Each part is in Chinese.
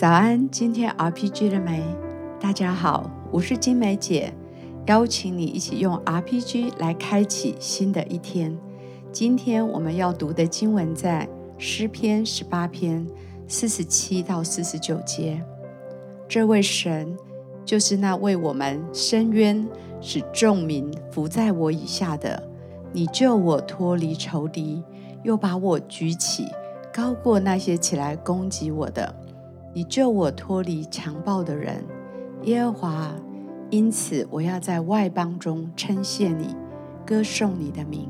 早安，今天 RPG 了没？大家好，我是金梅姐，邀请你一起用 RPG 来开启新的一天。今天我们要读的经文在诗篇十八篇四十七到四十九节。这位神就是那为我们伸冤，使众民服在我以下的。你救我脱离仇敌，又把我举起，高过那些起来攻击我的。你救我脱离强暴的人，耶和华。因此，我要在外邦中称谢你，歌颂你的名。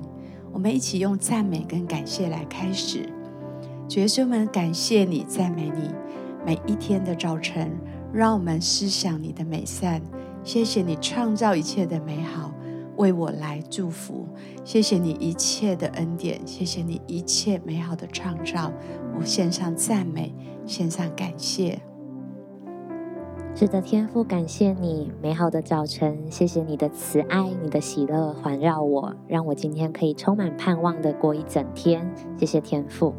我们一起用赞美跟感谢来开始。学生们，感谢你，赞美你。每一天的早晨，让我们思想你的美善。谢谢你创造一切的美好。为我来祝福，谢谢你一切的恩典，谢谢你一切美好的创造，我献上赞美，献上感谢。是的，天父，感谢你美好的早晨，谢谢你的慈爱，你的喜乐环绕我，让我今天可以充满盼望的过一整天。谢谢天父，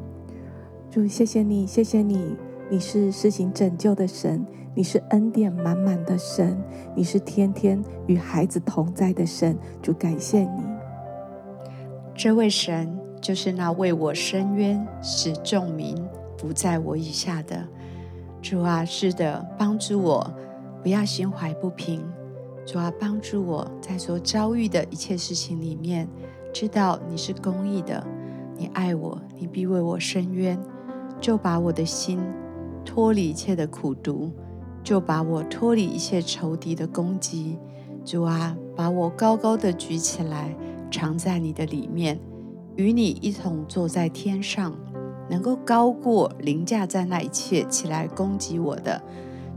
主，谢谢你，谢谢你，你是施行拯救的神。你是恩典满满的神，你是天天与孩子同在的神，主感谢你。这位神就是那为我伸冤、使众民不在我以下的主啊，是的，帮助我不要心怀不平。主啊，帮助我在所遭遇的一切事情里面，知道你是公义的，你爱我，你必为我伸冤，就把我的心脱离一切的苦毒。就把我脱离一切仇敌的攻击，主啊，把我高高的举起来，藏在你的里面，与你一同坐在天上，能够高过凌驾在那一切起来攻击我的，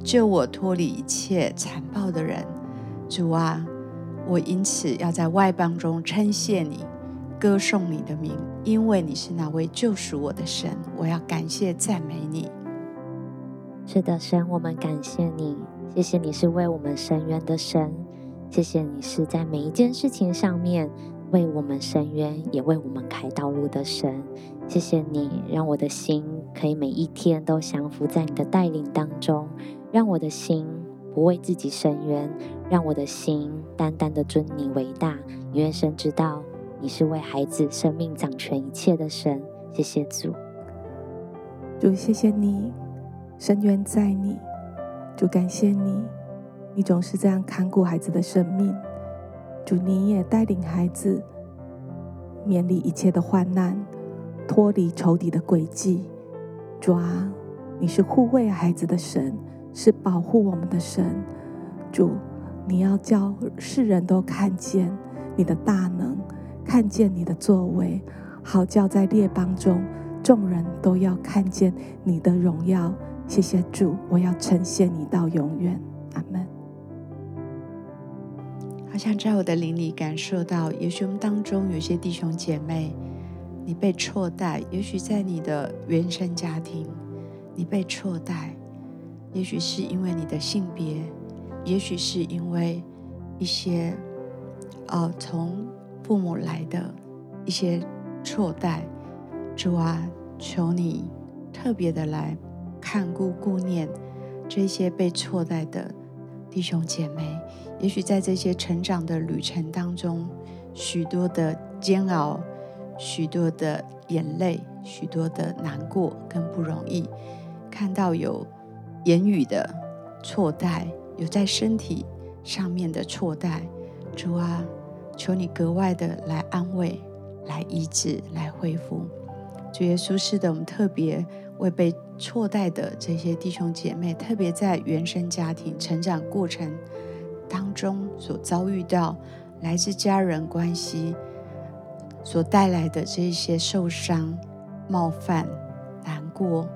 救我脱离一切残暴的人。主啊，我因此要在外邦中称谢你，歌颂你的名，因为你是那位救赎我的神。我要感谢赞美你。是的，神，我们感谢你，谢谢你是为我们伸冤的神，谢谢你是在每一件事情上面为我们伸冤，也为我们开道路的神。谢谢你，让我的心可以每一天都降服在你的带领当中，让我的心不为自己伸冤，让我的心单单的尊你为大，因为神知道你是为孩子生命掌权一切的神。谢谢主，主，谢谢你。深渊在你，主感谢你，你总是这样看顾孩子的生命。主，你也带领孩子免离一切的患难，脱离仇敌的诡计。主啊，你是护卫孩子的神，是保护我们的神。主，你要叫世人都看见你的大能，看见你的作为，好叫在列邦中众人都要看见你的荣耀。谢谢主，我要呈现你到永远。阿门。好像在我的灵里感受到，也许我们当中有些弟兄姐妹，你被错待；也许在你的原生家庭，你被错待；也许是因为你的性别，也许是因为一些哦从父母来的一些错待。主啊，求你特别的来。看顾顾念这些被错待的弟兄姐妹，也许在这些成长的旅程当中，许多的煎熬，许多的眼泪，许多的难过跟不容易。看到有言语的错待，有在身体上面的错待，主啊，求你格外的来安慰、来医治、来恢复。主耶稣，是的，我们特别。为被错待的这些弟兄姐妹，特别在原生家庭成长过程当中所遭遇到来自家人关系所带来的这一些受伤、冒犯、难过，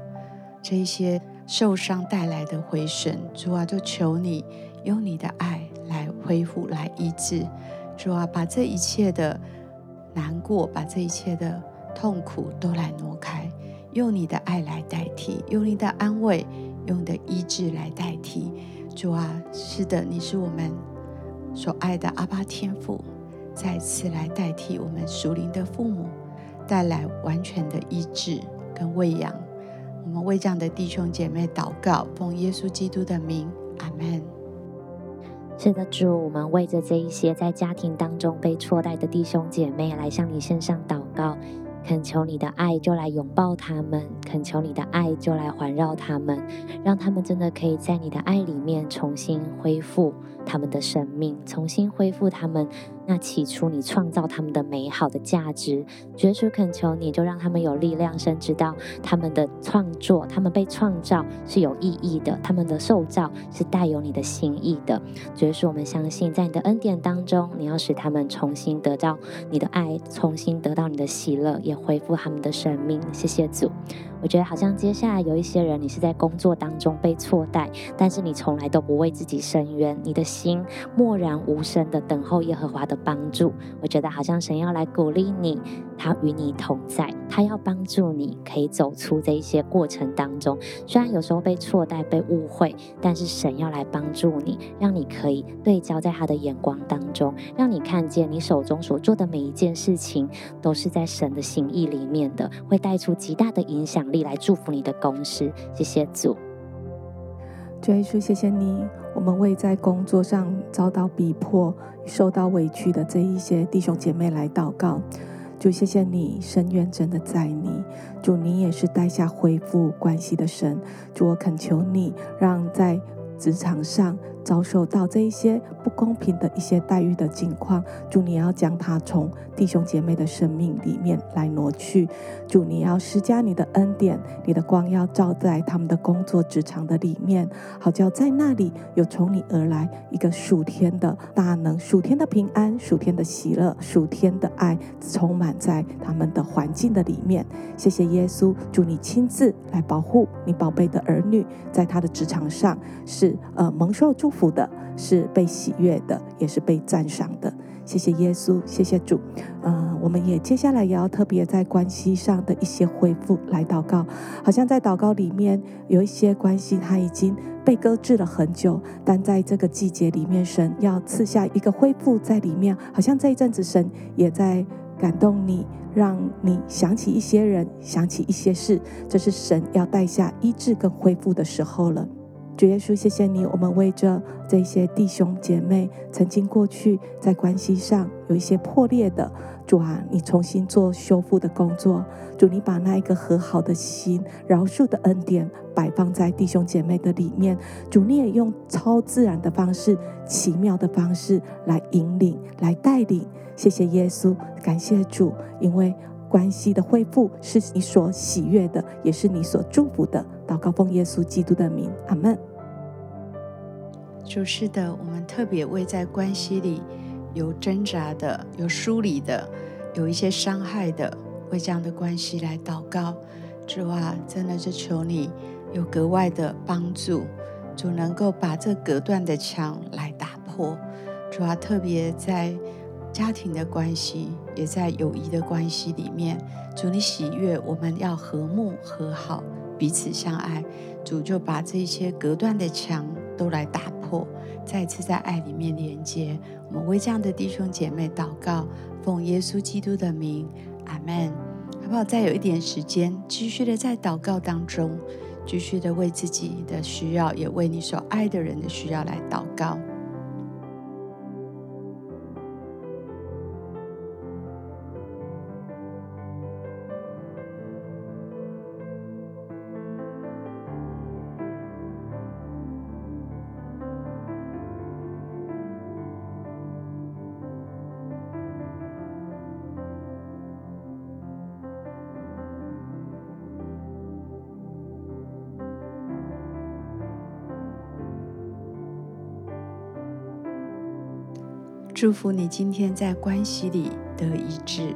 这一些受伤带来的毁损，主啊，就求你用你的爱来恢复、来医治，主啊，把这一切的难过、把这一切的痛苦都来挪开。用你的爱来代替，用你的安慰，用你的医治来代替。主啊，是的，你是我们所爱的阿爸天父，再次来代替我们属灵的父母，带来完全的医治跟喂养，我们为这样的弟兄姐妹祷告，奉耶稣基督的名，阿门。是的，主，我们为着这一些在家庭当中被错待的弟兄姐妹来向你献上祷告。恳求你的爱就来拥抱他们，恳求你的爱就来环绕他们，让他们真的可以在你的爱里面重新恢复。他们的生命，重新恢复他们。那起初你创造他们的美好的价值，绝处恳求你就让他们有力量，深知道他们的创作，他们被创造是有意义的，他们的受造是带有你的心意的。绝处我们相信，在你的恩典当中，你要使他们重新得到你的爱，重新得到你的喜乐，也恢复他们的生命。谢谢主。我觉得好像接下来有一些人，你是在工作当中被错待，但是你从来都不为自己伸冤，你的心默然无声的等候耶和华的帮助。我觉得好像神要来鼓励你，他与你同在，他要帮助你可以走出这一些过程当中。虽然有时候被错待、被误会，但是神要来帮助你，让你可以对焦在他的眼光当中，让你看见你手中所做的每一件事情都是在神的心意里面的，会带出极大的影响力来祝福你的公司，谢谢主。主耶稣，谢谢你。我们为在工作上遭到逼迫、受到委屈的这一些弟兄姐妹来祷告。主，谢谢你，深渊真的在你。主，你也是带下恢复关系的神。主，我恳求你，让在职场上。遭受到这一些不公平的一些待遇的境况，主你要将他从弟兄姐妹的生命里面来挪去，主你要施加你的恩典，你的光要照在他们的工作职场的里面，好叫在那里有从你而来一个属天的大能、属天的平安、属天的喜乐、属天的爱，充满在他们的环境的里面。谢谢耶稣，主你亲自来保护你宝贝的儿女，在他的职场上是呃蒙受祝福。福的是被喜悦的，也是被赞赏的。谢谢耶稣，谢谢主。嗯、呃，我们也接下来也要特别在关系上的一些恢复来祷告。好像在祷告里面有一些关系，它已经被搁置了很久，但在这个季节里面，神要赐下一个恢复在里面。好像这一阵子，神也在感动你，让你想起一些人，想起一些事。这是神要带下医治跟恢复的时候了。主耶稣，谢谢你，我们为着这些弟兄姐妹曾经过去在关系上有一些破裂的，主啊，你重新做修复的工作。主，你把那一个和好的心、饶恕的恩典摆放在弟兄姐妹的里面。主，你也用超自然的方式、奇妙的方式来引领、来带领。谢谢耶稣，感谢主，因为。关系的恢复是你所喜悦的，也是你所祝福的。祷告奉耶稣基督的名，阿门。主是的，我们特别为在关系里有挣扎的、有疏离的、有一些伤害的，为这样的关系来祷告。主啊，真的是求你有格外的帮助，主能够把这隔断的墙来打破。主啊，特别在。家庭的关系，也在友谊的关系里面。主，你喜悦，我们要和睦和好，彼此相爱。主就把这些隔断的墙都来打破，再次在爱里面连接。我们为这样的弟兄姐妹祷告，奉耶稣基督的名，阿门。好不好？再有一点时间，继续的在祷告当中，继续的为自己的需要，也为你所爱的人的需要来祷告。祝福你今天在关系里得一致。